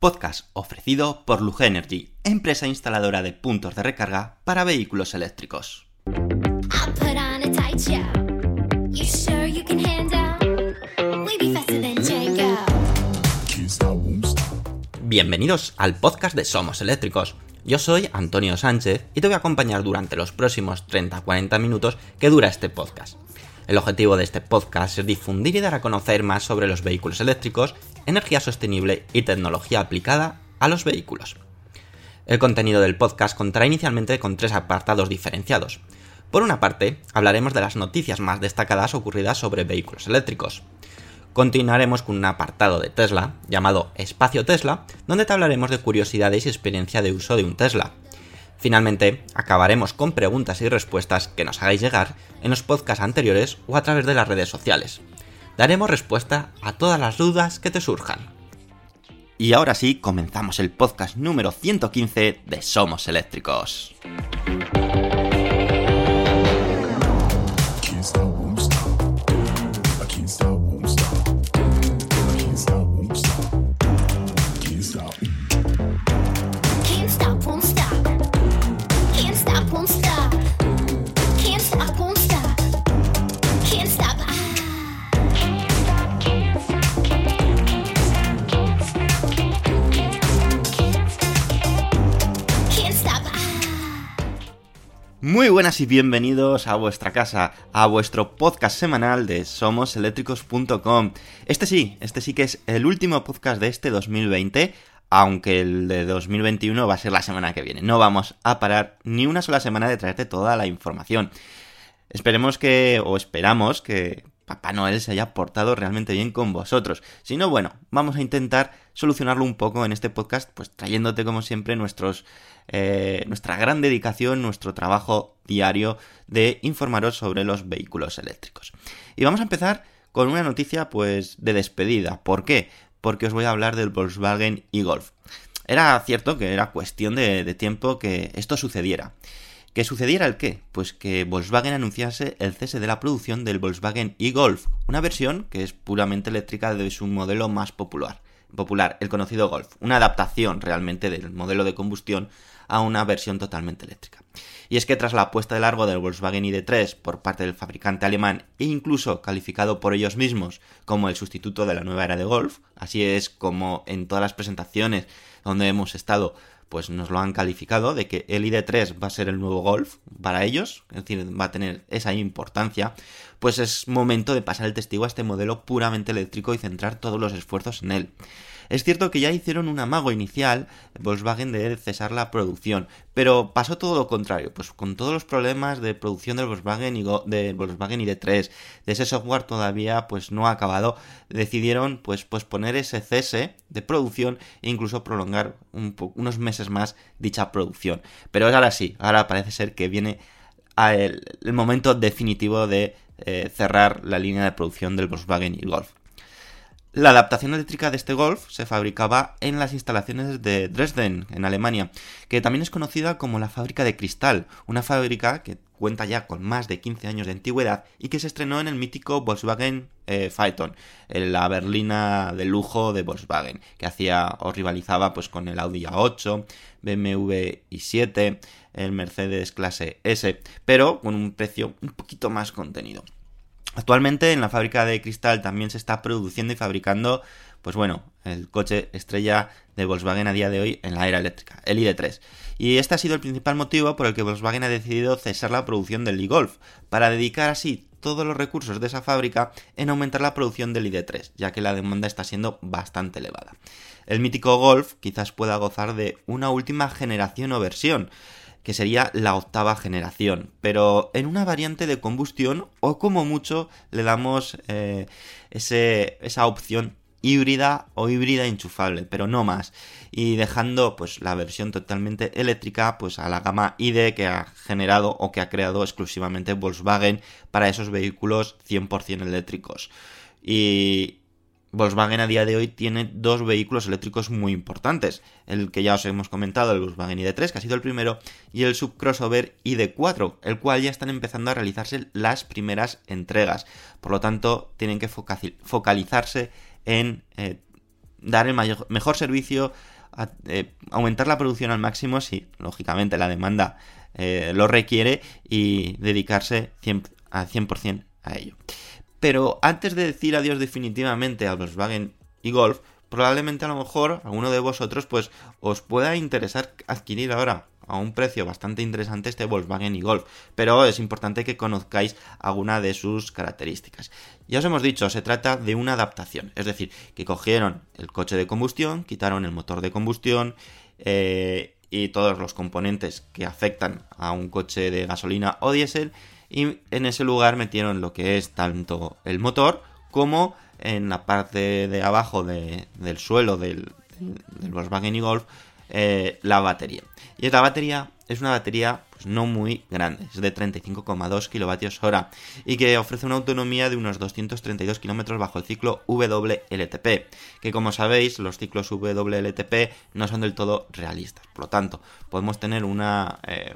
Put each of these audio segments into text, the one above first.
podcast ofrecido por Luge Energy, empresa instaladora de puntos de recarga para vehículos eléctricos. Bienvenidos al podcast de Somos Eléctricos. Yo soy Antonio Sánchez y te voy a acompañar durante los próximos 30-40 minutos que dura este podcast. El objetivo de este podcast es difundir y dar a conocer más sobre los vehículos eléctricos, energía sostenible y tecnología aplicada a los vehículos. El contenido del podcast contará inicialmente con tres apartados diferenciados. Por una parte, hablaremos de las noticias más destacadas ocurridas sobre vehículos eléctricos. Continuaremos con un apartado de Tesla, llamado Espacio Tesla, donde te hablaremos de curiosidades y experiencia de uso de un Tesla. Finalmente, acabaremos con preguntas y respuestas que nos hagáis llegar en los podcasts anteriores o a través de las redes sociales. Daremos respuesta a todas las dudas que te surjan. Y ahora sí, comenzamos el podcast número 115 de Somos Eléctricos. Muy buenas y bienvenidos a vuestra casa, a vuestro podcast semanal de somoseléctricos.com. Este sí, este sí que es el último podcast de este 2020, aunque el de 2021 va a ser la semana que viene. No vamos a parar ni una sola semana de traerte toda la información. Esperemos que, o esperamos que Papá Noel se haya portado realmente bien con vosotros. Si no, bueno, vamos a intentar solucionarlo un poco en este podcast, pues trayéndote como siempre nuestros, eh, nuestra gran dedicación, nuestro trabajo diario de informaros sobre los vehículos eléctricos. Y vamos a empezar con una noticia pues de despedida. ¿Por qué? Porque os voy a hablar del Volkswagen e-Golf. Era cierto que era cuestión de, de tiempo que esto sucediera. ¿Que sucediera el qué? Pues que Volkswagen anunciase el cese de la producción del Volkswagen e-Golf, una versión que es puramente eléctrica de su modelo más popular, popular, el conocido Golf, una adaptación realmente del modelo de combustión a una versión totalmente eléctrica. Y es que tras la puesta de largo del Volkswagen ID3 por parte del fabricante alemán e incluso calificado por ellos mismos como el sustituto de la nueva era de Golf, así es como en todas las presentaciones donde hemos estado pues nos lo han calificado de que el ID3 va a ser el nuevo Golf para ellos, es decir, va a tener esa importancia, pues es momento de pasar el testigo a este modelo puramente eléctrico y centrar todos los esfuerzos en él. Es cierto que ya hicieron un amago inicial Volkswagen de cesar la producción, pero pasó todo lo contrario, pues con todos los problemas de producción del Volkswagen y de Volkswagen ID3, de ese software todavía pues no ha acabado, decidieron pues posponer ese cese de producción e incluso prolongar un unos meses más dicha producción. Pero ahora sí, ahora parece ser que viene el momento definitivo de eh, cerrar la línea de producción del Volkswagen y Golf. La adaptación eléctrica de este Golf se fabricaba en las instalaciones de Dresden, en Alemania, que también es conocida como la fábrica de cristal, una fábrica que cuenta ya con más de 15 años de antigüedad y que se estrenó en el mítico Volkswagen eh, Phaeton, la berlina de lujo de Volkswagen, que hacía o rivalizaba pues con el Audi A8, BMW i7, el Mercedes clase S, pero con un precio un poquito más contenido. Actualmente en la fábrica de cristal también se está produciendo y fabricando, pues bueno, el coche estrella de Volkswagen a día de hoy en la era eléctrica, el ID3. Y este ha sido el principal motivo por el que Volkswagen ha decidido cesar la producción del e-Golf, para dedicar así todos los recursos de esa fábrica en aumentar la producción del ID3, ya que la demanda está siendo bastante elevada. El mítico Golf quizás pueda gozar de una última generación o versión, que sería la octava generación, pero en una variante de combustión o como mucho le damos eh, ese, esa opción híbrida o híbrida enchufable, pero no más. Y dejando pues la versión totalmente eléctrica pues a la gama ID que ha generado o que ha creado exclusivamente Volkswagen para esos vehículos 100% eléctricos. Y, Volkswagen a día de hoy tiene dos vehículos eléctricos muy importantes. El que ya os hemos comentado, el Volkswagen ID3, que ha sido el primero, y el subcrossover ID4, el cual ya están empezando a realizarse las primeras entregas. Por lo tanto, tienen que focalizarse en eh, dar el mejor servicio, eh, aumentar la producción al máximo si, lógicamente, la demanda eh, lo requiere y dedicarse 100 a 100% a ello. Pero antes de decir adiós definitivamente a Volkswagen y Golf, probablemente a lo mejor alguno de vosotros pues os pueda interesar adquirir ahora a un precio bastante interesante este Volkswagen y Golf, pero es importante que conozcáis alguna de sus características. Ya os hemos dicho, se trata de una adaptación, es decir, que cogieron el coche de combustión, quitaron el motor de combustión eh, y todos los componentes que afectan a un coche de gasolina o diésel y en ese lugar metieron lo que es tanto el motor como en la parte de abajo de- del suelo del, del- Volkswagen y Golf eh, la batería. Y esta batería es una batería pues, no muy grande, es de 35,2 kilovatios hora y que ofrece una autonomía de unos 232 kilómetros bajo el ciclo WLTP, que como sabéis los ciclos WLTP no son del todo realistas, por lo tanto podemos tener una, eh,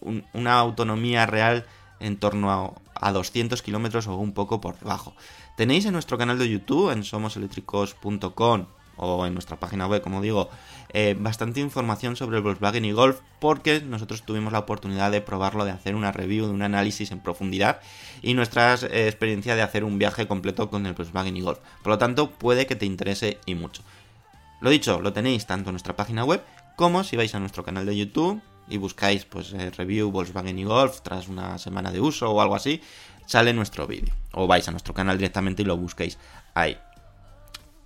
un- una autonomía real en torno a, a 200 kilómetros o un poco por debajo. Tenéis en nuestro canal de YouTube, en somoseléctricos.com o en nuestra página web, como digo, eh, bastante información sobre el Volkswagen y Golf porque nosotros tuvimos la oportunidad de probarlo, de hacer una review, de un análisis en profundidad y nuestra eh, experiencia de hacer un viaje completo con el Volkswagen y Golf. Por lo tanto, puede que te interese y mucho. Lo dicho, lo tenéis tanto en nuestra página web como si vais a nuestro canal de YouTube y buscáis pues eh, review Volkswagen y Golf tras una semana de uso o algo así, sale nuestro vídeo. O vais a nuestro canal directamente y lo busquéis ahí.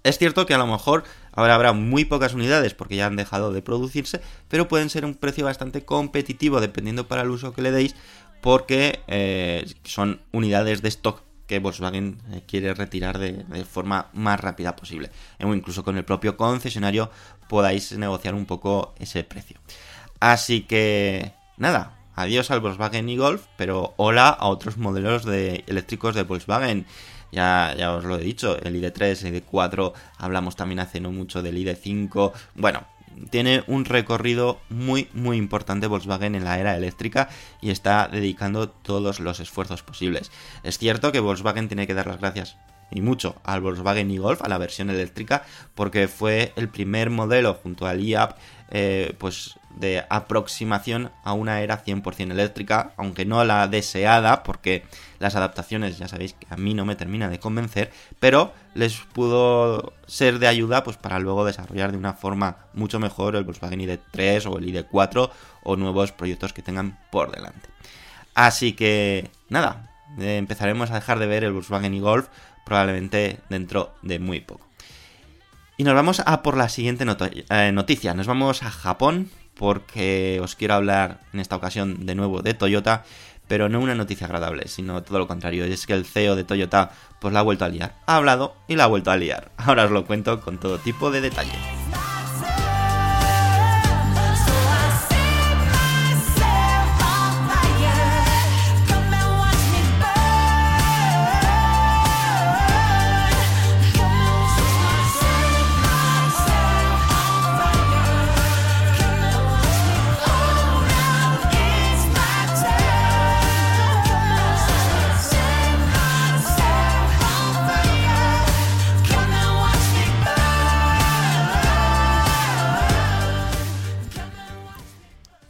Es cierto que a lo mejor ahora habrá muy pocas unidades porque ya han dejado de producirse, pero pueden ser un precio bastante competitivo dependiendo para el uso que le deis porque eh, son unidades de stock que Volkswagen eh, quiere retirar de, de forma más rápida posible. O incluso con el propio concesionario podáis negociar un poco ese precio. Así que nada, adiós al Volkswagen y Golf, pero hola a otros modelos de eléctricos de Volkswagen. Ya, ya os lo he dicho, el ID3, el ID4, hablamos también hace no mucho del ID5. Bueno, tiene un recorrido muy, muy importante Volkswagen en la era eléctrica y está dedicando todos los esfuerzos posibles. Es cierto que Volkswagen tiene que dar las gracias y mucho al Volkswagen e-Golf, a la versión eléctrica, porque fue el primer modelo junto al IAP eh, pues de aproximación a una era 100% eléctrica, aunque no la deseada, porque las adaptaciones ya sabéis que a mí no me termina de convencer, pero les pudo ser de ayuda pues para luego desarrollar de una forma mucho mejor el Volkswagen ID3 o el ID4 o nuevos proyectos que tengan por delante. Así que nada, eh, empezaremos a dejar de ver el Volkswagen e-Golf probablemente dentro de muy poco. Y nos vamos a por la siguiente eh, noticia. Nos vamos a Japón porque os quiero hablar en esta ocasión de nuevo de Toyota, pero no una noticia agradable, sino todo lo contrario. Es que el CEO de Toyota pues la ha vuelto a liar. Ha hablado y la ha vuelto a liar. Ahora os lo cuento con todo tipo de detalle.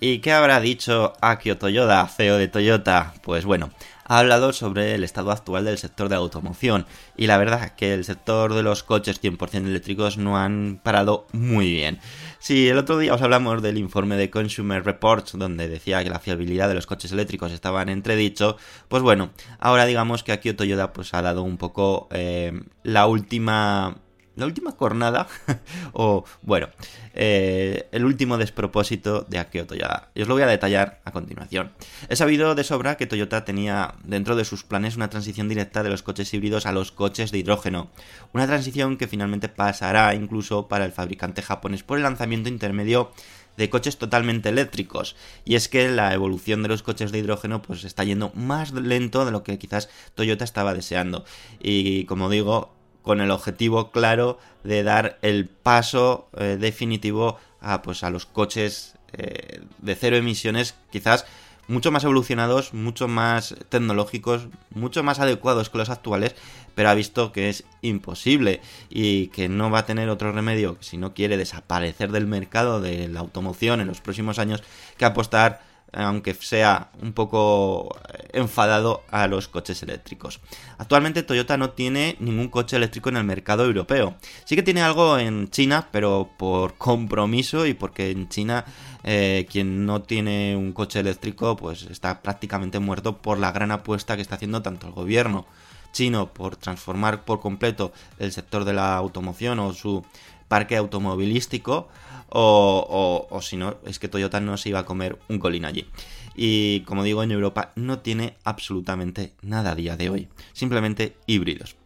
¿Y qué habrá dicho Akio Toyoda, CEO de Toyota? Pues bueno, ha hablado sobre el estado actual del sector de automoción y la verdad que el sector de los coches 100% eléctricos no han parado muy bien. Si el otro día os hablamos del informe de Consumer Reports donde decía que la fiabilidad de los coches eléctricos estaba en entredicho, pues bueno, ahora digamos que Akio Toyoda pues ha dado un poco eh, la última la última cornada, o bueno, eh, el último despropósito de Akio Toyoda. Y os lo voy a detallar a continuación. He sabido de sobra que Toyota tenía dentro de sus planes una transición directa de los coches híbridos a los coches de hidrógeno. Una transición que finalmente pasará incluso para el fabricante japonés por el lanzamiento intermedio de coches totalmente eléctricos. Y es que la evolución de los coches de hidrógeno pues está yendo más lento de lo que quizás Toyota estaba deseando. Y como digo, con el objetivo claro de dar el paso eh, definitivo a, pues, a los coches eh, de cero emisiones, quizás mucho más evolucionados, mucho más tecnológicos, mucho más adecuados que los actuales, pero ha visto que es imposible y que no va a tener otro remedio si no quiere desaparecer del mercado de la automoción en los próximos años que apostar aunque sea un poco enfadado a los coches eléctricos. Actualmente Toyota no tiene ningún coche eléctrico en el mercado europeo. Sí que tiene algo en China, pero por compromiso y porque en China eh, quien no tiene un coche eléctrico pues está prácticamente muerto por la gran apuesta que está haciendo tanto el gobierno chino por transformar por completo el sector de la automoción o su parque automovilístico o, o, si no, es que Toyota no se iba a comer un colín allí. Y como digo, en Europa no tiene absolutamente nada a día de hoy, simplemente híbridos.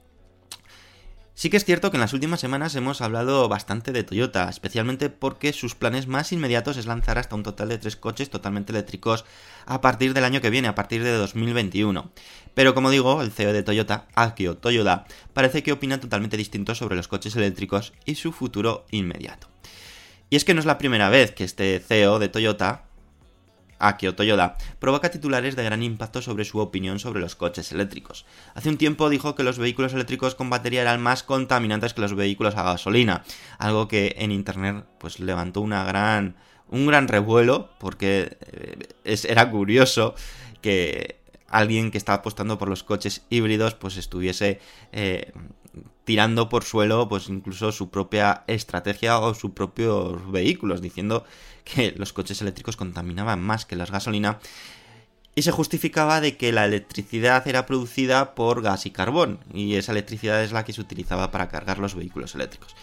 Sí que es cierto que en las últimas semanas hemos hablado bastante de Toyota, especialmente porque sus planes más inmediatos es lanzar hasta un total de tres coches totalmente eléctricos a partir del año que viene, a partir de 2021. Pero como digo, el CEO de Toyota, Akio Toyoda, parece que opina totalmente distinto sobre los coches eléctricos y su futuro inmediato. Y es que no es la primera vez que este CEO de Toyota, Akio Toyoda, provoca titulares de gran impacto sobre su opinión sobre los coches eléctricos. Hace un tiempo dijo que los vehículos eléctricos con batería eran más contaminantes que los vehículos a gasolina, algo que en internet pues levantó gran un gran revuelo porque eh, era curioso que alguien que estaba apostando por los coches híbridos pues estuviese eh, tirando por suelo pues incluso su propia estrategia o sus propios vehículos diciendo que los coches eléctricos contaminaban más que las gasolina y se justificaba de que la electricidad era producida por gas y carbón y esa electricidad es la que se utilizaba para cargar los vehículos eléctricos.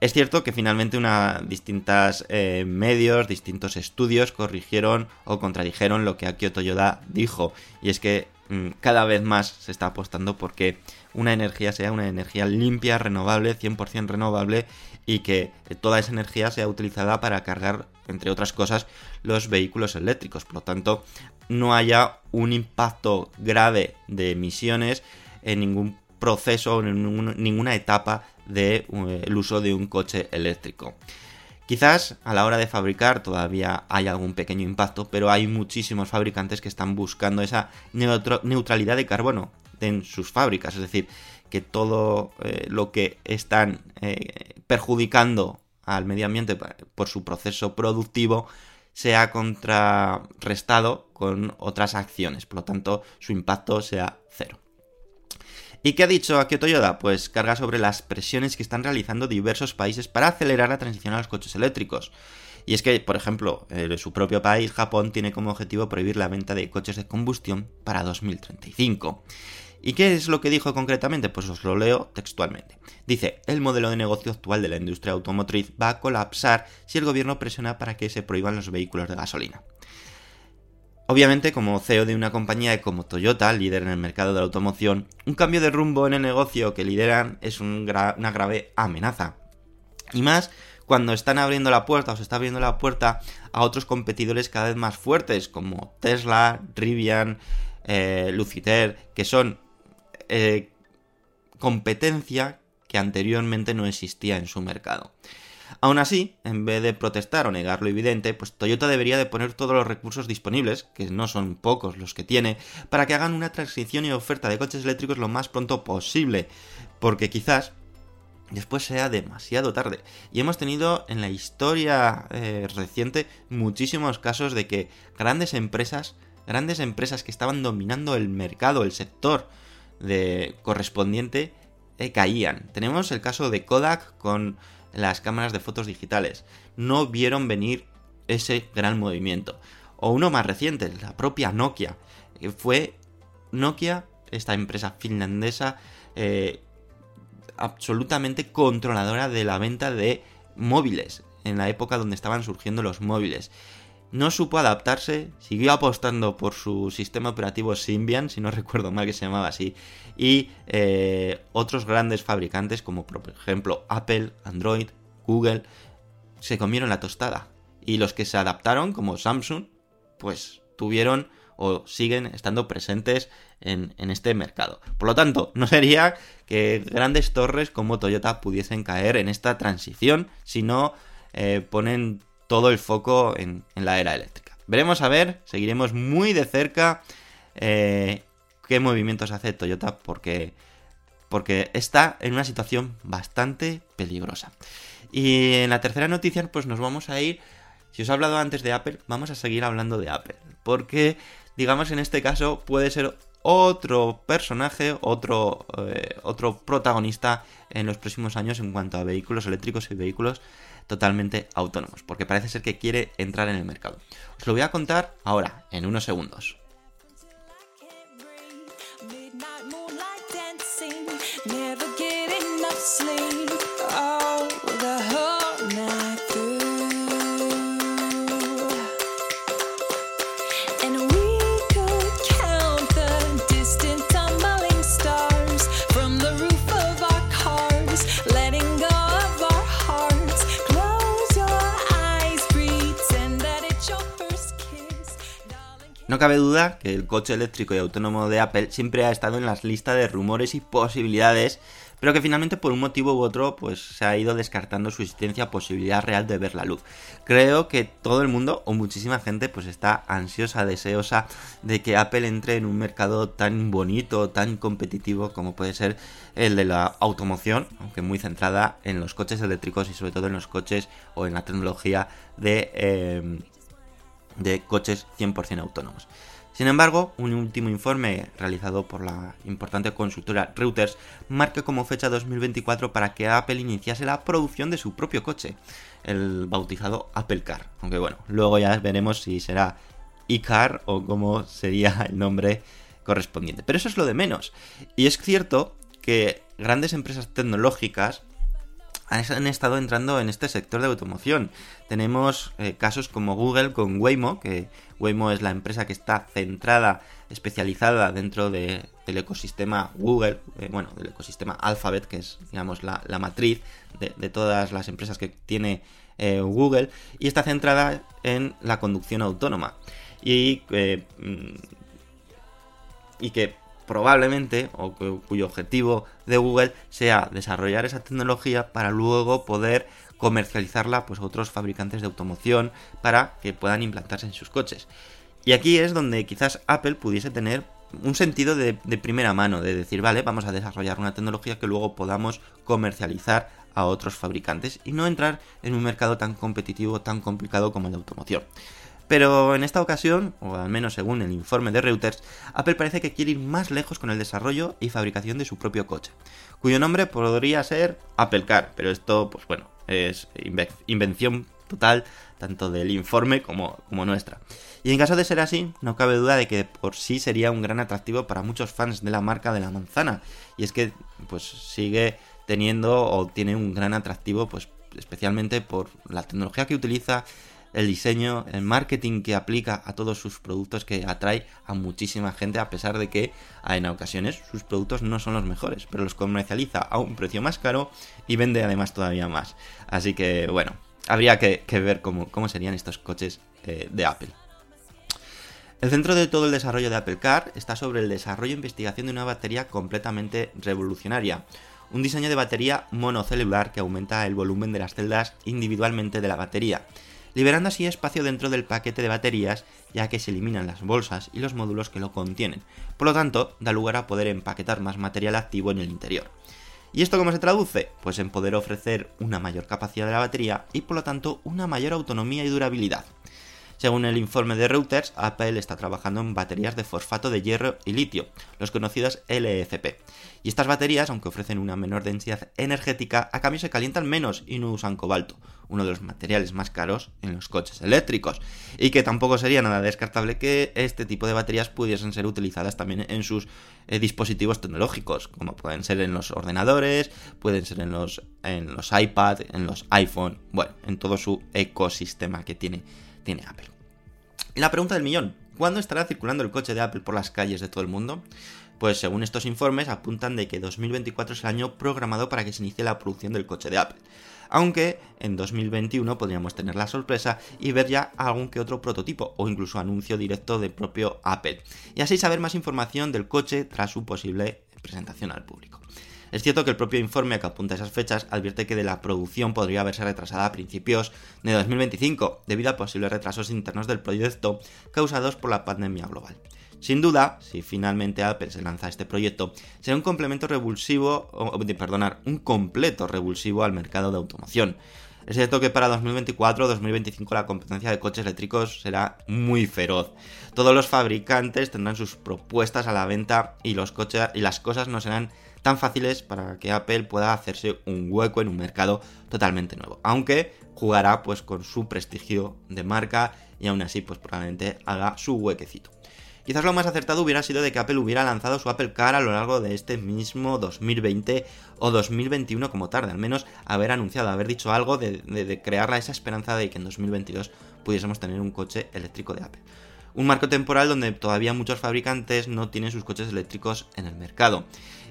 Es cierto que finalmente una, distintas eh, medios, distintos estudios corrigieron o contradijeron lo que Akio Toyoda dijo. Y es que mm, cada vez más se está apostando porque una energía sea una energía limpia, renovable, 100% renovable y que toda esa energía sea utilizada para cargar, entre otras cosas, los vehículos eléctricos. Por lo tanto, no haya un impacto grave de emisiones en ningún proceso o en ninguna etapa del de, uh, uso de un coche eléctrico. Quizás a la hora de fabricar todavía hay algún pequeño impacto, pero hay muchísimos fabricantes que están buscando esa neutralidad de carbono en sus fábricas, es decir, que todo eh, lo que están eh, perjudicando al medio ambiente por su proceso productivo sea contrarrestado con otras acciones, por lo tanto su impacto sea cero. ¿Y qué ha dicho Akio Toyoda? Pues carga sobre las presiones que están realizando diversos países para acelerar la transición a los coches eléctricos. Y es que, por ejemplo, eh, su propio país, Japón, tiene como objetivo prohibir la venta de coches de combustión para 2035. ¿Y qué es lo que dijo concretamente? Pues os lo leo textualmente. Dice, el modelo de negocio actual de la industria automotriz va a colapsar si el gobierno presiona para que se prohíban los vehículos de gasolina. Obviamente, como CEO de una compañía como Toyota, líder en el mercado de la automoción, un cambio de rumbo en el negocio que lideran es una grave amenaza. Y más cuando están abriendo la puerta o se está abriendo la puerta a otros competidores cada vez más fuertes como Tesla, Rivian, eh, Luciter, que son eh, competencia que anteriormente no existía en su mercado. Aún así, en vez de protestar o negar lo evidente, pues Toyota debería de poner todos los recursos disponibles, que no son pocos los que tiene, para que hagan una transición y oferta de coches eléctricos lo más pronto posible, porque quizás después sea demasiado tarde. Y hemos tenido en la historia eh, reciente muchísimos casos de que grandes empresas, grandes empresas que estaban dominando el mercado, el sector de correspondiente, eh, caían. Tenemos el caso de Kodak con las cámaras de fotos digitales. No vieron venir ese gran movimiento. O uno más reciente, la propia Nokia. Fue Nokia, esta empresa finlandesa, eh, absolutamente controladora de la venta de móviles, en la época donde estaban surgiendo los móviles. No supo adaptarse, siguió apostando por su sistema operativo Symbian, si no recuerdo mal que se llamaba así, y eh, otros grandes fabricantes como por ejemplo Apple, Android, Google, se comieron la tostada. Y los que se adaptaron, como Samsung, pues tuvieron o siguen estando presentes en, este mercado. Por lo tanto, no sería que grandes torres como Toyota pudiesen caer en esta transición si no eh, ponen todo el foco en, la era eléctrica. Veremos a ver, seguiremos muy de cerca eh, qué movimientos hace Toyota porque, porque está en una situación bastante peligrosa. Y en la tercera noticia pues nos vamos a ir, si os he hablado antes de Apple, vamos a seguir hablando de Apple, porque digamos en este caso puede ser otro personaje, otro, eh, otro protagonista en los próximos años en cuanto a vehículos eléctricos y vehículos totalmente autónomos, porque parece ser que quiere entrar en el mercado. Os lo voy a contar ahora, en unos segundos. No cabe duda que el coche eléctrico y autónomo de Apple siempre ha estado en las listas de rumores y posibilidades, pero que finalmente por un motivo u otro pues se ha ido descartando su existencia posibilidad real de ver la luz. Creo que todo el mundo o muchísima gente pues está ansiosa, deseosa de que Apple entre en un mercado tan bonito, tan competitivo como puede ser el de la automoción, aunque muy centrada en los coches eléctricos y sobre todo en los coches o en la tecnología de eh, de coches 100% autónomos. Sin embargo, un último informe realizado por la importante consultora Reuters marca como fecha 2024 para que Apple iniciase la producción de su propio coche, el bautizado Apple Car. Aunque bueno, luego ya veremos si será iCar o cómo sería el nombre correspondiente. Pero eso es lo de menos. Y es cierto que grandes empresas tecnológicas han estado entrando en este sector de automoción. Tenemos eh, casos como Google con Waymo, que Waymo es la empresa que está centrada, especializada dentro de- del ecosistema Google, eh, bueno, del ecosistema Alphabet, que es, digamos, la, matriz de, todas las empresas que tiene eh, Google, y está centrada en la conducción autónoma. Y mm, y que probablemente, o cu- cuyo objetivo de Google sea desarrollar esa tecnología para luego poder comercializarla pues, a otros fabricantes de automoción para que puedan implantarse en sus coches. Y aquí es donde quizás Apple pudiese tener un sentido de, de primera mano, de decir, vale, vamos a desarrollar una tecnología que luego podamos comercializar a otros fabricantes y no entrar en un mercado tan competitivo, tan complicado como el de automoción. Pero en esta ocasión, o al menos según el informe de Reuters, Apple parece que quiere ir más lejos con el desarrollo y fabricación de su propio coche, cuyo nombre podría ser Apple Car, pero esto, pues bueno, es inve- invención total tanto del informe como, como nuestra. Y en caso de ser así, no cabe duda de que por sí sería un gran atractivo para muchos fans de la marca de la manzana, y es que pues sigue teniendo o tiene un gran atractivo pues especialmente por la tecnología que utiliza, el diseño, el marketing que aplica a todos sus productos que atrae a muchísima gente a pesar de que en ocasiones sus productos no son los mejores, pero los comercializa a un precio más caro y vende además todavía más. Así que bueno, habría que, que ver cómo, cómo serían estos coches eh, de Apple. El centro de todo el desarrollo de Apple Car está sobre el desarrollo e investigación de una batería completamente revolucionaria. Un diseño de batería monocelular que aumenta el volumen de las celdas individualmente de la batería, liberando así espacio dentro del paquete de baterías ya que se eliminan las bolsas y los módulos que lo contienen. Por lo tanto, da lugar a poder empaquetar más material activo en el interior. ¿Y esto cómo se traduce? Pues en poder ofrecer una mayor capacidad de la batería y por lo tanto una mayor autonomía y durabilidad. Según el informe de Reuters, Apple está trabajando en baterías de fosfato de hierro y litio, los conocidos LFP. Y estas baterías, aunque ofrecen una menor densidad energética, a cambio se calientan menos y no usan cobalto, uno de los materiales más caros en los coches eléctricos. Y que tampoco sería nada descartable que este tipo de baterías pudiesen ser utilizadas también en sus eh, dispositivos tecnológicos, como pueden ser en los ordenadores, pueden ser en los, en los iPad, en los iPhone, bueno, en todo su ecosistema que tiene tiene Apple. La pregunta del millón, ¿cuándo estará circulando el coche de Apple por las calles de todo el mundo? Pues según estos informes apuntan de que 2024 es el año programado para que se inicie la producción del coche de Apple. Aunque en 2021 podríamos tener la sorpresa y ver ya algún que otro prototipo o incluso anuncio directo del propio Apple. Y así saber más información del coche tras su posible presentación al público. Es cierto que el propio informe que apunta esas fechas advierte que de la producción podría haberse retrasada a principios de 2025, debido a posibles retrasos internos del proyecto causados por la pandemia global. Sin duda, si finalmente Apple se lanza este proyecto, será un complemento revulsivo, o, perdonar, un completo revulsivo al mercado de automoción. Es cierto que para 2024 o 2025 la competencia de coches eléctricos será muy feroz. Todos los fabricantes tendrán sus propuestas a la venta y los coches y las cosas no serán tan fáciles para que Apple pueda hacerse un hueco en un mercado totalmente nuevo. Aunque jugará pues con su prestigio de marca y aún así pues probablemente haga su huequecito. Quizás lo más acertado hubiera sido de que Apple hubiera lanzado su Apple Car a lo largo de este mismo 2020 o 2021 como tarde, al menos haber anunciado, haber dicho algo de, de, de crear esa esperanza de que en 2022 pudiésemos tener un coche eléctrico de Apple. Un marco temporal donde todavía muchos fabricantes no tienen sus coches eléctricos en el mercado.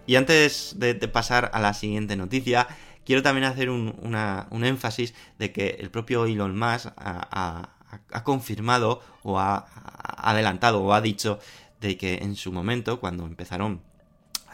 Y antes de, pasar a la siguiente noticia, quiero también hacer un, énfasis de que el propio Elon Musk ha, confirmado o ha, adelantado o ha dicho de que en su momento, cuando empezaron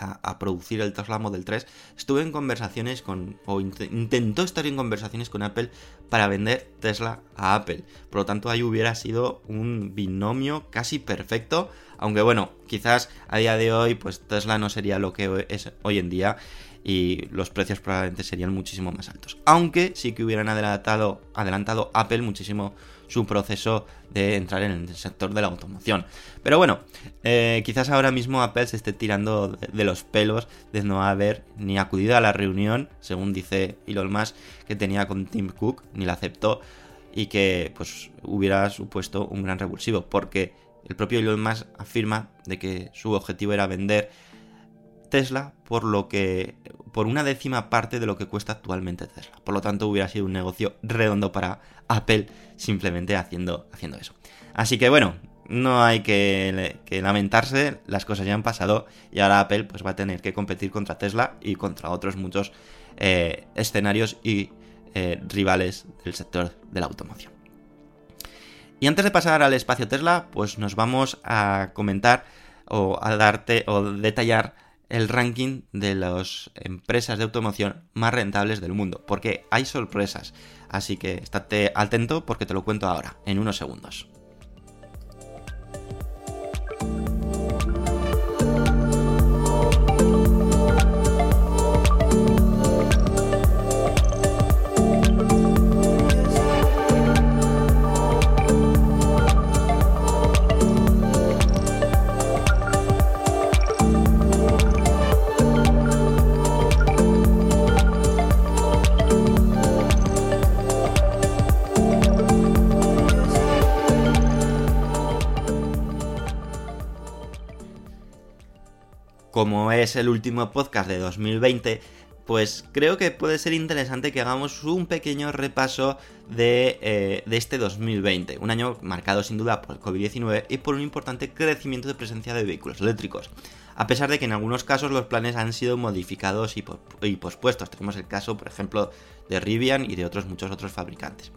a, producir el Tesla Model 3, estuve en conversaciones con, o int intentó estar en conversaciones con Apple para vender Tesla a Apple. Por lo tanto, ahí hubiera sido un binomio casi perfecto, aunque bueno, quizás a día de hoy, pues Tesla no sería lo que es hoy en día y los precios probablemente serían muchísimo más altos. Aunque sí que hubieran adelantado, adelantado Apple muchísimo su proceso de entrar en el sector de la automoción. Pero bueno, eh, quizás ahora mismo Apple se esté tirando de, los pelos de no haber ni acudido a la reunión, según dice Elon Musk, que tenía con Tim Cook, ni la aceptó y que pues hubiera supuesto un gran revulsivo, porque el propio Elon Musk afirma de que su objetivo era vender Tesla por lo que por una décima parte de lo que cuesta actualmente Tesla. Por lo tanto, hubiera sido un negocio redondo para Apple simplemente haciendo, haciendo eso. Así que bueno, no hay que, lamentarse, las cosas ya han pasado y ahora Apple pues va a tener que competir contra Tesla y contra otros muchos eh, escenarios y eh, rivales del sector de la automoción. Y antes de pasar al espacio Tesla, pues nos vamos a comentar o a darte o detallar el ranking de las empresas de automoción más rentables del mundo, porque hay sorpresas. Así que estate atento porque te lo cuento ahora, en unos segundos. Como es el último podcast de 2020, pues creo que puede ser interesante que hagamos un pequeño repaso de, eh, este 2020, un año marcado sin duda por el COVID-19 y por un importante crecimiento de presencia de vehículos eléctricos. A pesar de que en algunos casos los planes han sido modificados y, y pospuestos. Tenemos el caso, por ejemplo, de Rivian y de otros muchos otros fabricantes.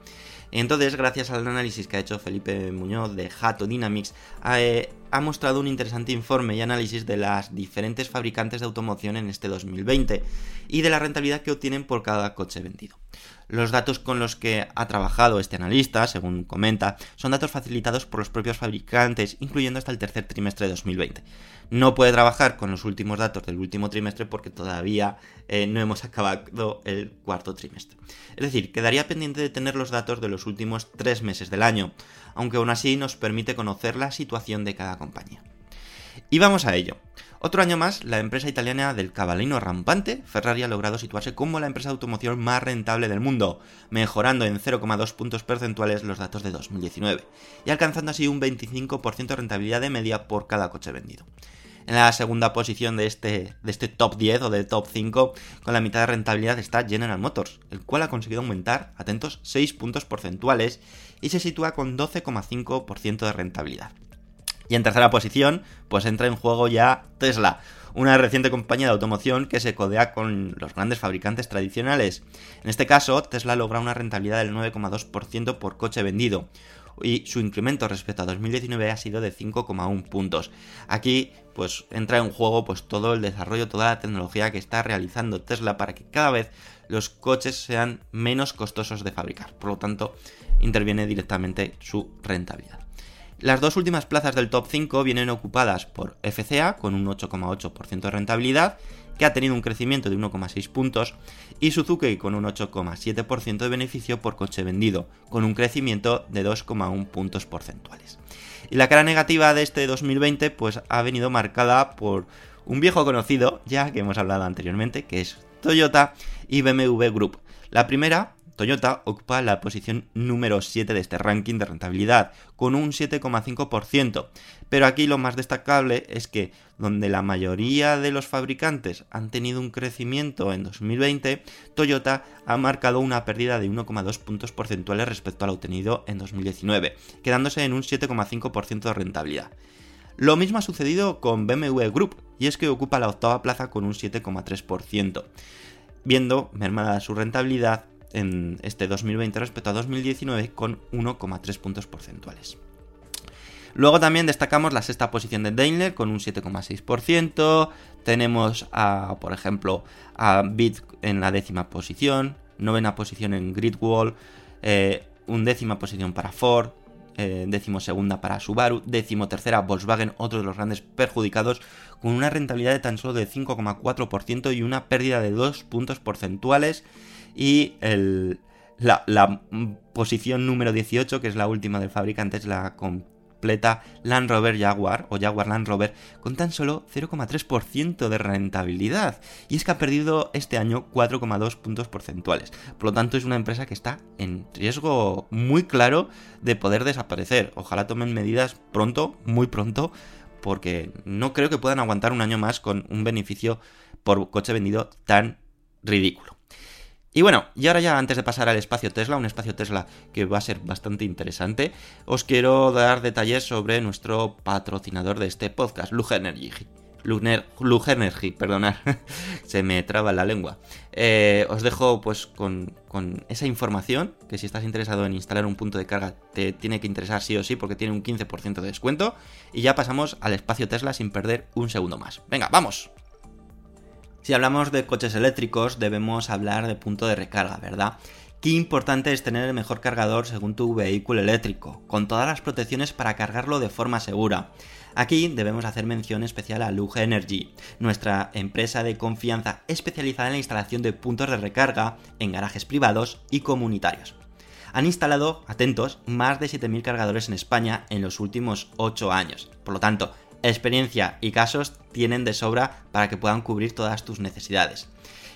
Entonces, gracias al análisis que ha hecho Felipe Muñoz de Hato Dynamics, eh, ha mostrado un interesante informe y análisis de las diferentes fabricantes de automoción en este 2020 y de la rentabilidad que obtienen por cada coche vendido. Los datos con los que ha trabajado este analista, según comenta, son datos facilitados por los propios fabricantes, incluyendo hasta el tercer trimestre de 2020. No puede trabajar con los últimos datos del último trimestre porque todavía eh, no hemos acabado el cuarto trimestre. Es decir, quedaría pendiente de tener los datos de los últimos tres meses del año, aunque aún así nos permite conocer la situación de cada compañía. Y vamos a ello. Otro año más, la empresa italiana del cabalino rampante, Ferrari ha logrado situarse como la empresa de automoción más rentable del mundo, mejorando en 0,2 puntos porcentuales los datos de 2019, y alcanzando así un 25% de rentabilidad de media por cada coche vendido. En la segunda posición de este, de este top 10 o de top 5, con la mitad de rentabilidad, está General Motors, el cual ha conseguido aumentar, atentos, 6 puntos porcentuales y se sitúa con 12,5% de rentabilidad. Y en tercera posición, pues entra en juego ya Tesla, una reciente compañía de automoción que se codea con los grandes fabricantes tradicionales. En este caso, Tesla logra una rentabilidad del 9,2% por coche vendido, y su incremento respecto a 2019 ha sido de 5,1 puntos. Aquí pues entra en juego pues todo el desarrollo, toda la tecnología que está realizando Tesla para que cada vez los coches sean menos costosos de fabricar. Por lo tanto, interviene directamente su rentabilidad. Las dos últimas plazas del top 5 vienen ocupadas por FCA con un 8,8% de rentabilidad, que ha tenido un crecimiento de 1,6 puntos, y Suzuki con un 8,7% de beneficio por coche vendido, con un crecimiento de 2,1 puntos porcentuales. Y la cara negativa de este 2020 pues ha venido marcada por un viejo conocido, ya que hemos hablado anteriormente, que es Toyota y BMW Group. La primera Toyota ocupa la posición número 7 de este ranking de rentabilidad, con un 7,5%. Pero aquí lo más destacable es que donde la mayoría de los fabricantes han tenido un crecimiento en 2020, Toyota ha marcado una pérdida de 1,2 puntos porcentuales respecto a lo obtenido en 2019, quedándose en un 7,5% de rentabilidad. Lo mismo ha sucedido con BMW Group, y es que ocupa la octava plaza con un 7,3%, viendo mermada su rentabilidad en este 2020 respecto a 2019 con 1,3 puntos porcentuales. Luego también destacamos la sexta posición de Daimler con un 7,6%. Tenemos, a, por ejemplo, a Bit en la décima posición, novena posición en Gridwall, eh, undécima posición para Ford, eh, décimo segunda para Subaru, décimo tercera Volkswagen, otro de los grandes perjudicados, con una rentabilidad de tan solo de 5,4% y una pérdida de 2 puntos porcentuales. Y la, posición número 18, que es la última del fabricante, es la completa Land Rover Jaguar o Jaguar Land Rover con tan solo 0,3% de rentabilidad. Y es que ha perdido este año 4,2 puntos porcentuales. Por lo tanto, es una empresa que está en riesgo muy claro de poder desaparecer. Ojalá tomen medidas pronto, muy pronto, porque no creo que puedan aguantar un año más con un beneficio por coche vendido tan ridículo. Y bueno, y ahora ya antes de pasar al espacio Tesla, un espacio Tesla que va a ser bastante interesante, os quiero dar detalles sobre nuestro patrocinador de este podcast, Lug Energy. Luner, Lug Energy, perdonad, se me traba la lengua. Eh, os dejo pues con, con, esa información, que si estás interesado en instalar un punto de carga te tiene que interesar sí o sí porque tiene un 15% de descuento. Y ya pasamos al espacio Tesla sin perder un segundo más. Venga, vamos. Si hablamos de coches eléctricos, debemos hablar de punto de recarga, ¿verdad? Qué importante es tener el mejor cargador según tu vehículo eléctrico, con todas las protecciones para cargarlo de forma segura. Aquí debemos hacer mención especial a Luge Energy, nuestra empresa de confianza especializada en la instalación de puntos de recarga en garajes privados y comunitarios. Han instalado, atentos, más de 7.000 cargadores en España en los últimos 8 años. Por lo tanto, experiencia y casos tienen de sobra para que puedan cubrir todas tus necesidades.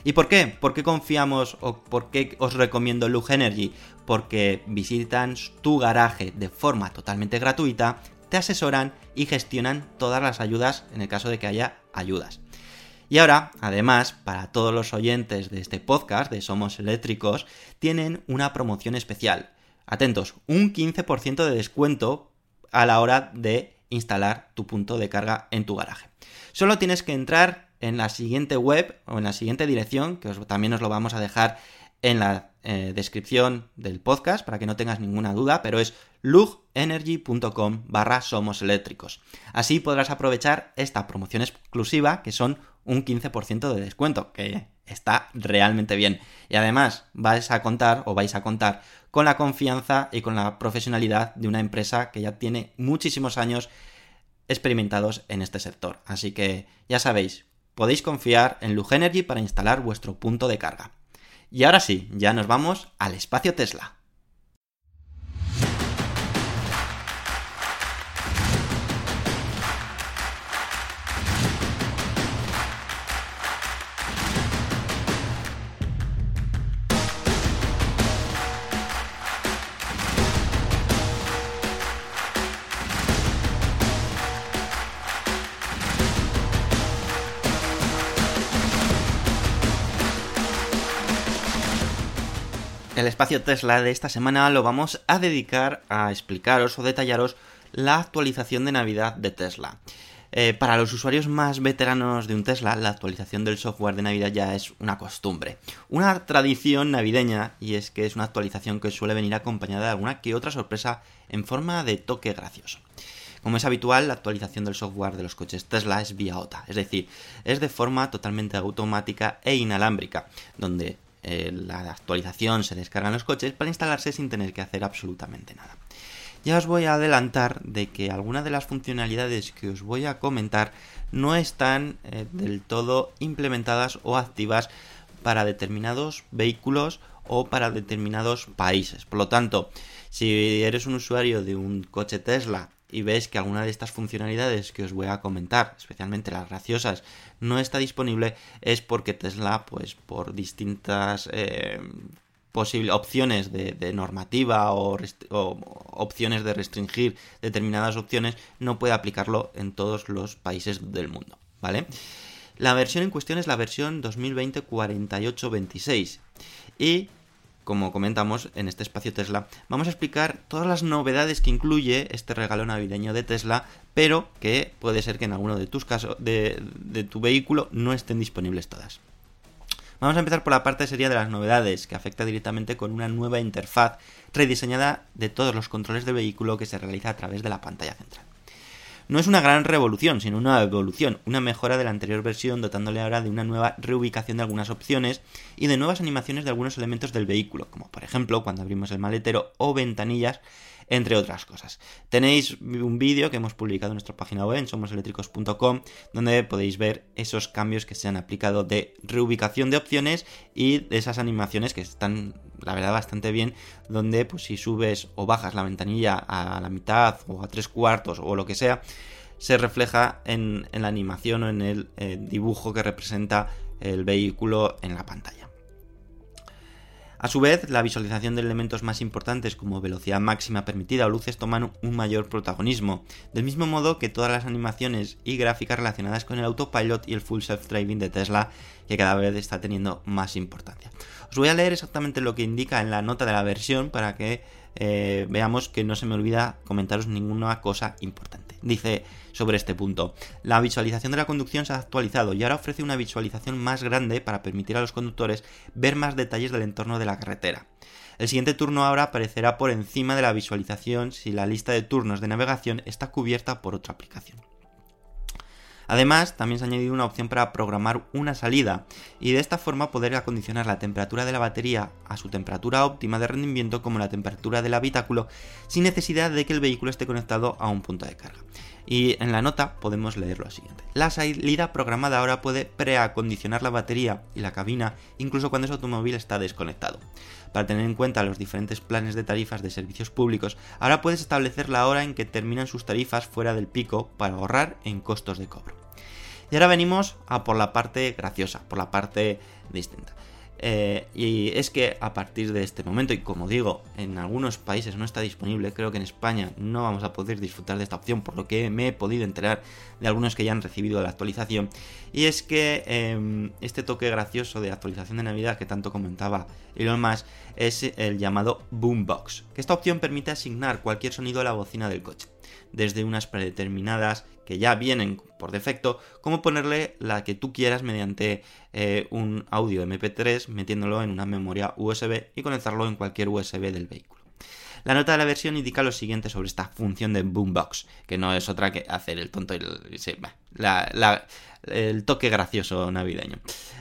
¿Y por qué? ¿Por qué confiamos o por qué os recomiendo Lug Energy? Porque visitan tu garaje de forma totalmente gratuita, te asesoran y gestionan todas las ayudas en el caso de que haya ayudas. Y ahora, además, para todos los oyentes de este podcast de Somos Eléctricos, tienen una promoción especial. Atentos, un 15% de descuento a la hora de instalar tu punto de carga en tu garaje. Solo tienes que entrar en la siguiente web o en la siguiente dirección, que también os lo vamos a dejar en la eh, descripción del podcast para que no tengas ninguna duda, pero es lugenergy.com barra somos eléctricos. Así podrás aprovechar esta promoción exclusiva que son un 15% de descuento, que está realmente bien. Y además vais a contar o vais a contar con la confianza y con la profesionalidad de una empresa que ya tiene muchísimos años experimentados en este sector. Así que ya sabéis, podéis confiar en Lugenergy para instalar vuestro punto de carga. Y ahora sí, ya nos vamos al espacio Tesla. Espacio Tesla de esta semana lo vamos a dedicar a explicaros o detallaros la actualización de Navidad de Tesla. Eh, para los usuarios más veteranos de un Tesla, la actualización del software de Navidad ya es una costumbre. Una tradición navideña, y es que es una actualización que suele venir acompañada de alguna que otra sorpresa en forma de toque gracioso. Como es habitual, la actualización del software de los coches Tesla es vía OTA, es decir, es de forma totalmente automática e inalámbrica, donde eh, la actualización se descarga en los coches para instalarse sin tener que hacer absolutamente nada. Ya os voy a adelantar de que algunas de las funcionalidades que os voy a comentar no están eh, del todo implementadas o activas para determinados vehículos o para determinados países. Por lo tanto, si eres un usuario de un coche Tesla y ves que alguna de estas funcionalidades que os voy a comentar, especialmente las graciosas, no está disponible, es porque Tesla, pues por distintas eh, posibles opciones de, normativa o, o, opciones de restringir determinadas opciones, no puede aplicarlo en todos los países del mundo, ¿vale? La versión en cuestión es la versión 2020-4826 y como comentamos en este espacio Tesla, vamos a explicar todas las novedades que incluye este regalo navideño de Tesla, pero que puede ser que en alguno de tus casos, de, tu vehículo, no estén disponibles todas. Vamos a empezar por la parte seria de las novedades, que afecta directamente con una nueva interfaz rediseñada de todos los controles del vehículo que se realiza a través de la pantalla central. No es una gran revolución, sino una evolución, una mejora de la anterior versión, dotándole ahora de una nueva reubicación de algunas opciones y de nuevas animaciones de algunos elementos del vehículo, como por ejemplo cuando abrimos el maletero o ventanillas, entre otras cosas. Tenéis un vídeo que hemos publicado en nuestra página web en somoseléctricos.com donde podéis ver esos cambios que se han aplicado de reubicación de opciones y de esas animaciones que están la verdad bastante bien donde pues si subes o bajas la ventanilla a la mitad o a tres cuartos o lo que sea se refleja en, la animación o en el eh, dibujo que representa el vehículo en la pantalla. A su vez, la visualización de elementos más importantes como velocidad máxima permitida o luces toman un mayor protagonismo, del mismo modo que todas las animaciones y gráficas relacionadas con el autopilot y el full self-driving de Tesla, que cada vez está teniendo más importancia. Os voy a leer exactamente lo que indica en la nota de la versión para que eh, veamos que no se me olvida comentaros ninguna cosa importante. Dice sobre este punto, la visualización de la conducción se ha actualizado y ahora ofrece una visualización más grande para permitir a los conductores ver más detalles del entorno de la carretera. El siguiente turno ahora aparecerá por encima de la visualización si la lista de turnos de navegación está cubierta por otra aplicación. Además, también se ha añadido una opción para programar una salida y de esta forma poder acondicionar la temperatura de la batería a su temperatura óptima de rendimiento como la temperatura del habitáculo sin necesidad de que el vehículo esté conectado a un punto de carga. Y en la nota podemos leer lo siguiente. La salida programada ahora puede preacondicionar la batería y la cabina incluso cuando ese automóvil está desconectado. Para tener en cuenta los diferentes planes de tarifas de servicios públicos, ahora puedes establecer la hora en que terminan sus tarifas fuera del pico para ahorrar en costos de cobro. Y ahora venimos a por la parte graciosa, por la parte distinta. Eh, y es que a partir de este momento, y como digo, en algunos países no está disponible, creo que en España no vamos a poder disfrutar de esta opción, por lo que me he podido enterar de algunos que ya han recibido la actualización. Y es que eh, este toque gracioso de actualización de Navidad que tanto comentaba Elon Musk es el llamado Boombox, que esta opción permite asignar cualquier sonido a la bocina del coche desde unas predeterminadas que ya vienen por defecto, como ponerle la que tú quieras mediante eh, un audio MP3 metiéndolo en una memoria USB y conectarlo en cualquier USB del vehículo. La nota de la versión indica lo siguiente sobre esta función de Boombox, que no es otra que hacer el tonto y el, toque gracioso navideño.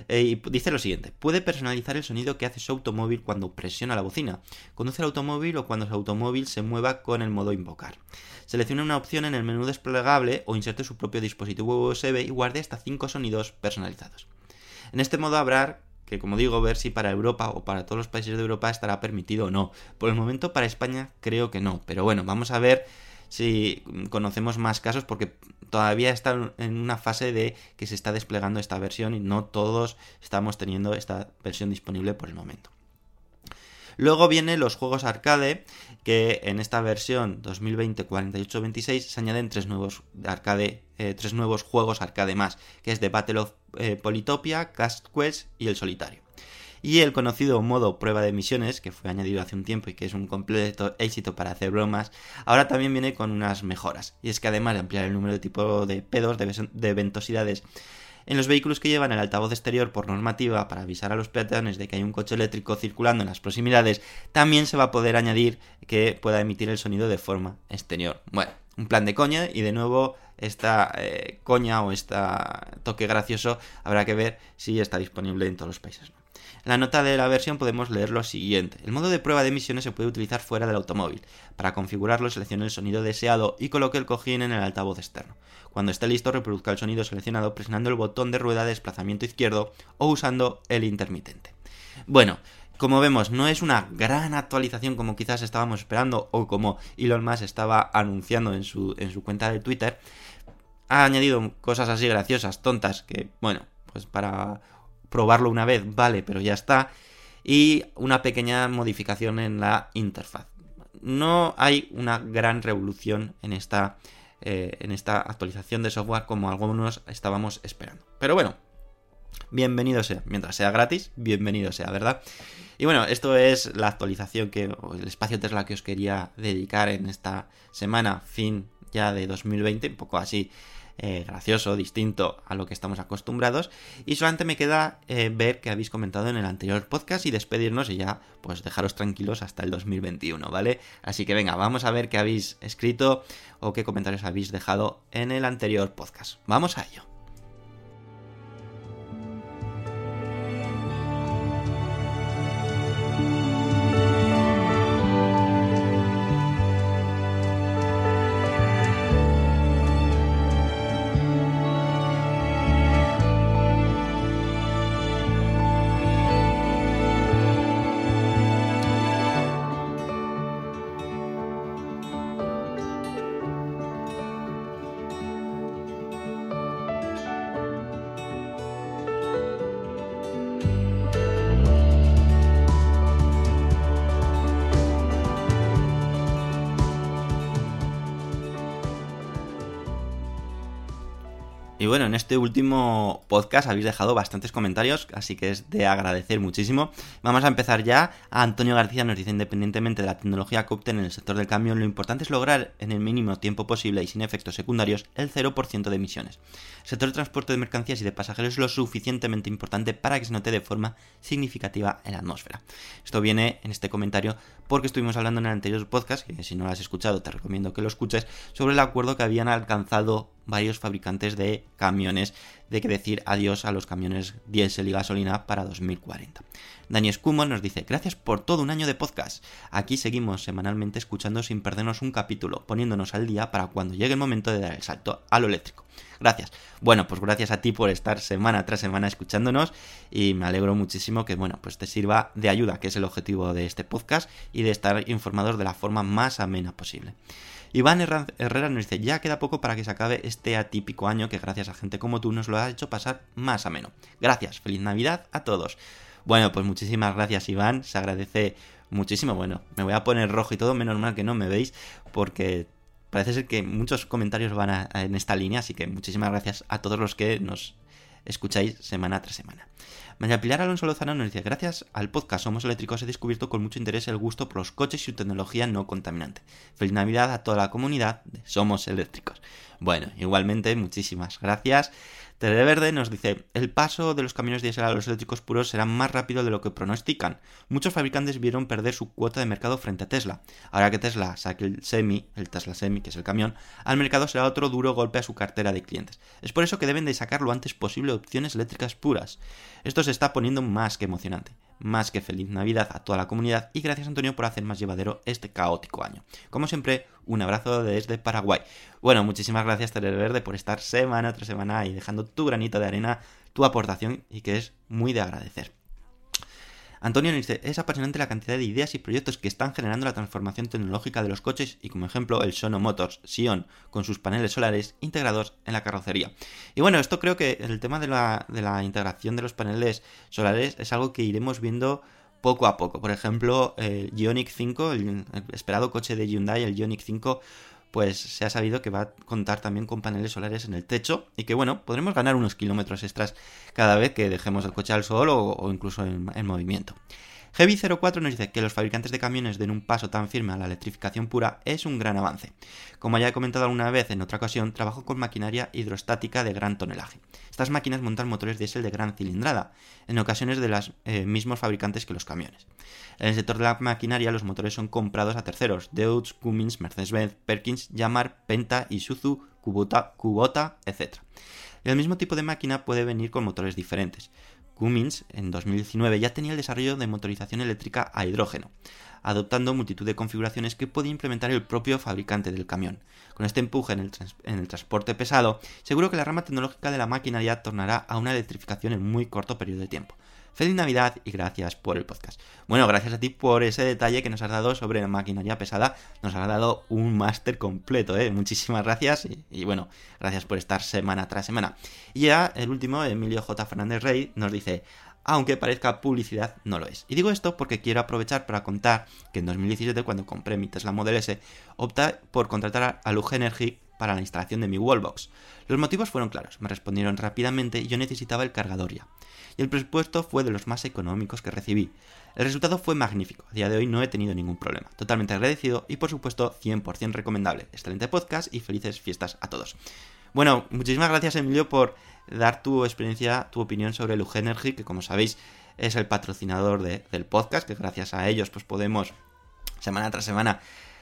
Eh, y dice lo siguiente, puede personalizar el sonido que hace su automóvil cuando presiona la bocina, conduce el automóvil o cuando su automóvil se mueva con el modo invocar. Seleccione una opción en el menú desplegable o inserte su propio dispositivo USB y guarde hasta 5 sonidos personalizados. En este modo habrá que como digo, ver si para Europa o para todos los países de Europa estará permitido o no. Por el momento para España creo que no, pero bueno, vamos a ver si conocemos más casos porque todavía está en una fase de que se está desplegando esta versión y no todos estamos teniendo esta versión disponible por el momento. Luego vienen los juegos arcade, que en esta versión 2020-48-26 se añaden tres nuevos arcade, eh, tres nuevos juegos arcade más, que es The Battle of eh, Polytopia, Cast Quest y el solitario. y el conocido modo prueba de emisiones, que fue añadido hace un tiempo y que es un completo éxito para hacer bromas, ahora también viene con unas mejoras. Y es que además de ampliar el número de tipo de pedos, de, de ventosidades, en los vehículos que llevan el altavoz exterior por normativa para avisar a los peatones de que hay un coche eléctrico circulando en las proximidades, también se va a poder añadir que pueda emitir el sonido de forma exterior. Bueno, un plan de coña y de nuevo esta eh, coña o este toque gracioso habrá que ver si está disponible en todos los países. La nota de la versión podemos leer lo siguiente. El modo de prueba de emisiones se puede utilizar fuera del automóvil. Para configurarlo seleccione el sonido deseado y coloque el cojín en el altavoz externo. Cuando esté listo reproduzca el sonido seleccionado presionando el botón de rueda de desplazamiento izquierdo o usando el intermitente. Bueno, como vemos, no es una gran actualización como quizás estábamos esperando o como Elon Musk estaba anunciando en su, en su cuenta de Twitter. Ha añadido cosas así graciosas, tontas, que, bueno, pues para probarlo una vez vale, pero ya está. Y una pequeña modificación en la interfaz. No hay una gran revolución en esta, eh, en esta actualización de software como algunos estábamos esperando. Pero bueno, bienvenido sea. Mientras sea gratis, bienvenido sea, ¿verdad? Y bueno, esto es la actualización que, o el espacio Tesla que os quería dedicar en esta semana, fin ya de 2020, un poco así eh, gracioso, distinto a lo que estamos acostumbrados. Y solamente me queda eh, ver que habéis comentado en el anterior podcast y despedirnos y ya pues dejaros tranquilos hasta el 2021, ¿vale? Así que venga, vamos a ver qué habéis escrito o qué comentarios habéis dejado en el anterior podcast. Vamos a ello. Este último podcast habéis dejado bastantes comentarios, así que es de agradecer muchísimo. Vamos a empezar ya. Antonio García nos dice, independientemente de la tecnología que opten en el sector del camión, lo importante es lograr en el mínimo tiempo posible y sin efectos secundarios el 0% de emisiones. El sector de transporte de mercancías y de pasajeros es lo suficientemente importante para que se note de forma significativa en la atmósfera. Esto viene en este comentario porque estuvimos hablando en el anterior podcast, que si no lo has escuchado te recomiendo que lo escuches, sobre el acuerdo que habían alcanzado varios fabricantes de camiones de que decir adiós a los camiones diésel y gasolina para 2040. Dani Escumo nos dice, gracias por todo un año de podcast. Aquí seguimos semanalmente escuchando sin perdernos un capítulo, poniéndonos al día para cuando llegue el momento de dar el salto a lo eléctrico. Gracias. Bueno, pues gracias a ti por estar semana tras semana escuchándonos y me alegro muchísimo que, bueno, pues te sirva de ayuda, que es el objetivo de este podcast y de estar informados de la forma más amena posible. Iván Herrera nos dice, ya queda poco para que se acabe este atípico año que gracias a gente como tú nos lo ha hecho pasar más ameno. Gracias, feliz Navidad a todos. Bueno, pues muchísimas gracias Iván, se agradece muchísimo. Bueno, me voy a poner rojo y todo, menos mal que no me veis porque parece ser que muchos comentarios van en esta línea, así que muchísimas gracias a todos los que nos escucháis semana tras semana. María Pilar Alonso Lozano nos dice, gracias al podcast Somos Eléctricos he descubierto con mucho interés el gusto por los coches y su tecnología no contaminante. Feliz Navidad a toda la comunidad de Somos Eléctricos. Bueno, igualmente, muchísimas gracias. Tere Verde nos dice, el paso de los camiones diésel a los eléctricos puros será más rápido de lo que pronostican. Muchos fabricantes vieron perder su cuota de mercado frente a Tesla. Ahora que Tesla saque el Semi, el Tesla Semi, que es el camión, al mercado será otro duro golpe a su cartera de clientes. Es por eso que deben de sacar lo antes posible opciones eléctricas puras. Esto se está poniendo más que emocionante más que feliz Navidad a toda la comunidad y gracias Antonio por hacer más llevadero este caótico año. Como siempre, un abrazo desde Paraguay. Bueno, muchísimas gracias Teler Verde por estar semana tras semana y dejando tu granito de arena, tu aportación y que es muy de agradecer. Antonio dice, es apasionante la cantidad de ideas y proyectos que están generando la transformación tecnológica de los coches y como ejemplo el Sono Motors Sion con sus paneles solares integrados en la carrocería. Y bueno, esto creo que el tema de la, de la integración de los paneles solares es algo que iremos viendo poco a poco. Por ejemplo, el Ioniq 5, el, esperado coche de Hyundai, el Ioniq 5, pues se ha sabido que va a contar también con paneles solares en el techo y que bueno, podremos ganar unos kilómetros extras cada vez que dejemos el coche al sol o, incluso en movimiento. Heavy04 nos dice que los fabricantes de camiones den un paso tan firme a la electrificación pura es un gran avance. Como ya he comentado alguna vez en otra ocasión, trabajo con maquinaria hidrostática de gran tonelaje. Estas máquinas montan motores diésel de gran cilindrada, en ocasiones de los eh, mismos fabricantes que los camiones. En el sector de la maquinaria, los motores son comprados a terceros: Deutz, Cummins, Mercedes-Benz, Perkins, Yamar, Penta, Isuzu, Kubota, Kubota, etc. El mismo tipo de máquina puede venir con motores diferentes. Cummins en 2019 ya tenía el desarrollo de motorización eléctrica a hidrógeno, adoptando multitud de configuraciones que podía implementar el propio fabricante del camión. Con este empuje en el, en el, transporte pesado, seguro que la rama tecnológica de la maquinaria tornará a una electrificación en muy corto periodo de tiempo. Feliz Navidad y gracias por el podcast. Bueno, gracias a ti por ese detalle que nos has dado sobre la maquinaria pesada. Nos has dado un máster completo, ¿eh? Muchísimas gracias y, y, bueno, gracias por estar semana tras semana. Y ya el último, Emilio J. Fernández Rey, nos dice, aunque parezca publicidad, no lo es. Y digo esto porque quiero aprovechar para contar que en 2017, cuando compré mi Tesla Model S, opté por contratar a Luge Energy para la instalación de mi wallbox. Los motivos fueron claros, me respondieron rápidamente y yo necesitaba el cargador ya. Y el presupuesto fue de los más económicos que recibí. El resultado fue magnífico, a día de hoy no he tenido ningún problema. Totalmente agradecido y por supuesto 100% recomendable. Excelente podcast y felices fiestas a todos. Bueno, muchísimas gracias Emilio por dar tu experiencia, tu opinión sobre Luge Energy, que como sabéis es el patrocinador de, del podcast, que gracias a ellos pues podemos semana tras semana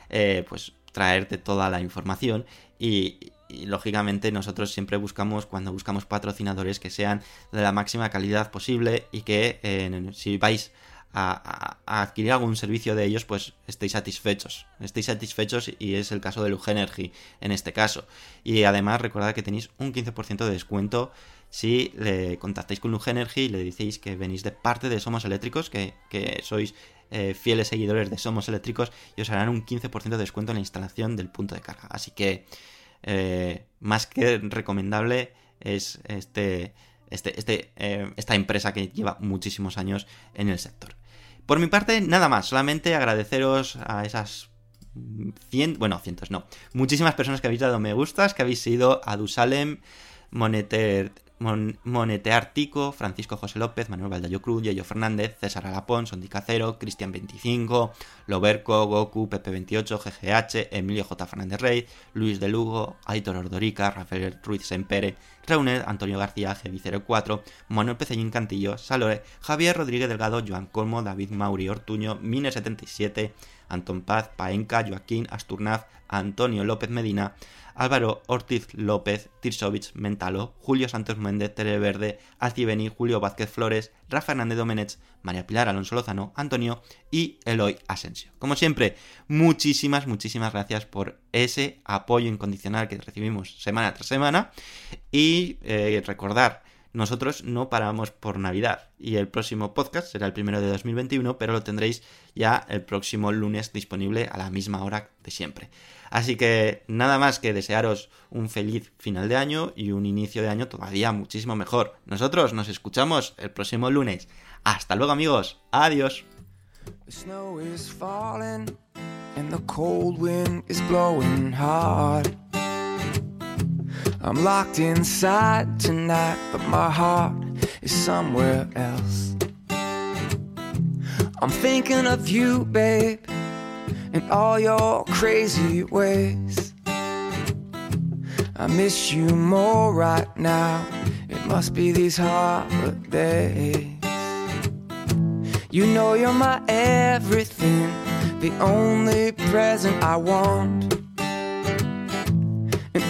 eh, pues traerte toda la información y, y, lógicamente nosotros siempre buscamos cuando buscamos patrocinadores que sean de la máxima calidad posible y que eh, si vais a, adquirir algún servicio de ellos pues estéis satisfechos estéis satisfechos y es el caso de Luge Energy en este caso y además recordad que tenéis un 15% de descuento si le contactáis con Luge Energy y le decís que venís de parte de Somos Eléctricos que, que sois eh, fieles seguidores de Somos Eléctricos y os harán un 15% de descuento en la instalación del punto de carga. Así que eh, más que recomendable es este, este, este, eh, esta empresa que lleva muchísimos años en el sector. Por mi parte, nada más, solamente agradeceros a esas cien, bueno, cientos no, muchísimas personas que habéis dado me gustas, que habéis ido a Dusalem, Moneter, Mon Monetear Tico, Francisco José López, Manuel Valdayo Cruz, Yayo Fernández, César Alapón, Sondicacero, Cristian25, Loberco, Goku, Pepe28, GGH, Emilio J. Fernández Rey, Luis de Lugo, Aitor Ordorica, Rafael Ruiz Sempere, Reunet, Antonio García, GB04, Manuel Pecellín Cantillo, Salore, Javier Rodríguez Delgado, Joan Colmo, David Mauri Ortuño, Mine77, Antón Paz, Paenca, Joaquín, Asturnaz, Antonio López Medina, Álvaro Ortiz López, Tirsovich Mentalo, Julio Santos Méndez, Tere Verde, Alcibeni, Julio Vázquez Flores, Rafa Hernández Domenech, María Pilar Alonso Lozano, Antonio y Eloy Asensio. Como siempre, muchísimas, muchísimas gracias por ese apoyo incondicional que recibimos semana tras semana y eh, recordar nosotros no paramos por Navidad y el próximo podcast será el primero de 2021, pero lo tendréis ya el próximo lunes disponible a la misma hora de siempre. Así que nada más que desearos un feliz final de año y un inicio de año todavía muchísimo mejor. Nosotros nos escuchamos el próximo lunes. Hasta luego amigos. Adiós. I'm locked inside tonight, but my heart is somewhere else. I'm thinking of you, babe, and all your crazy ways. I miss you more right now. It must be these holidays. You know you're my everything, the only present I want.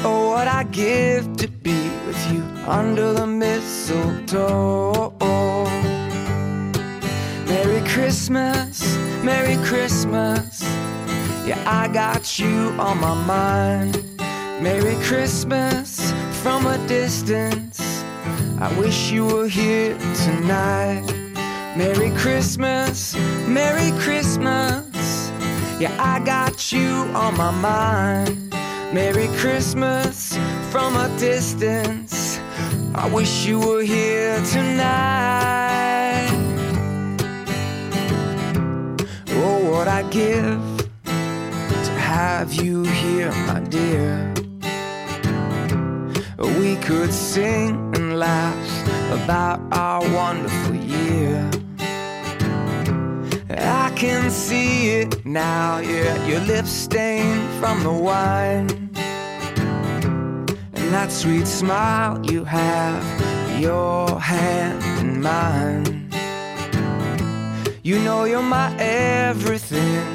Oh, what I give to be with you under the mistletoe. Merry Christmas, Merry Christmas. Yeah, I got you on my mind. Merry Christmas from a distance. I wish you were here tonight. Merry Christmas, Merry Christmas. Yeah, I got you on my mind. Merry Christmas from a distance. I wish you were here tonight. Oh, what I give to have you here, my dear. We could sing and laugh about our wonderful year. I can see it now, yeah, your lips stained from the wine. And that sweet smile you have, your hand in mine. You know you're my everything,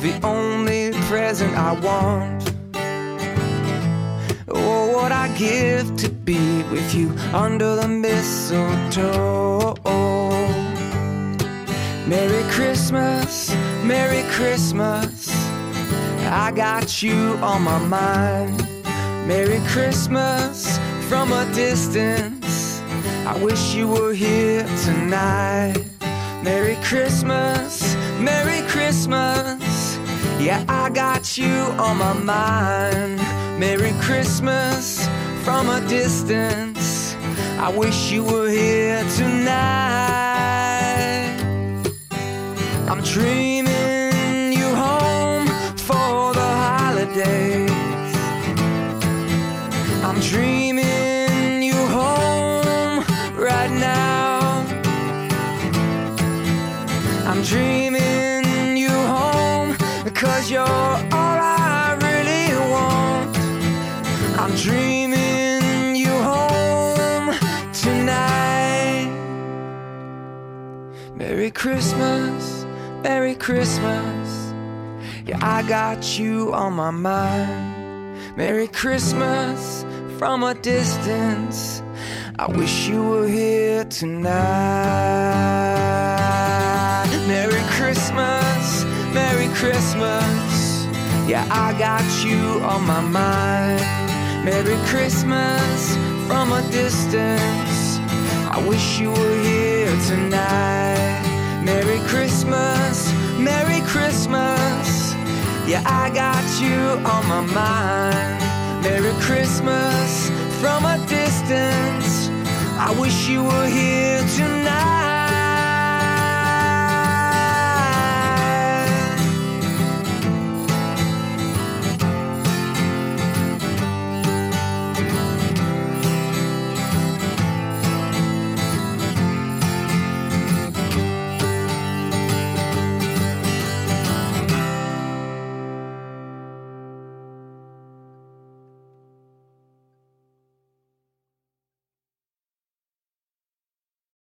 the only present I want. Oh, what I give to be with you under the mistletoe. Merry Christmas, Merry Christmas. I got you on my mind. Merry Christmas from a distance. I wish you were here tonight. Merry Christmas, Merry Christmas. Yeah, I got you on my mind. Merry Christmas from a distance. I wish you were here tonight. I'm dreaming I'm dreaming you home because you're all I really want. I'm dreaming you home tonight. Merry Christmas, Merry Christmas. Yeah, I got you on my mind. Merry Christmas from a distance. I wish you were here tonight. Christmas. Yeah, I got you on my mind. Merry Christmas from a distance. I wish you were here tonight. Merry Christmas, Merry Christmas. Yeah, I got you on my mind. Merry Christmas from a distance. I wish you were here tonight.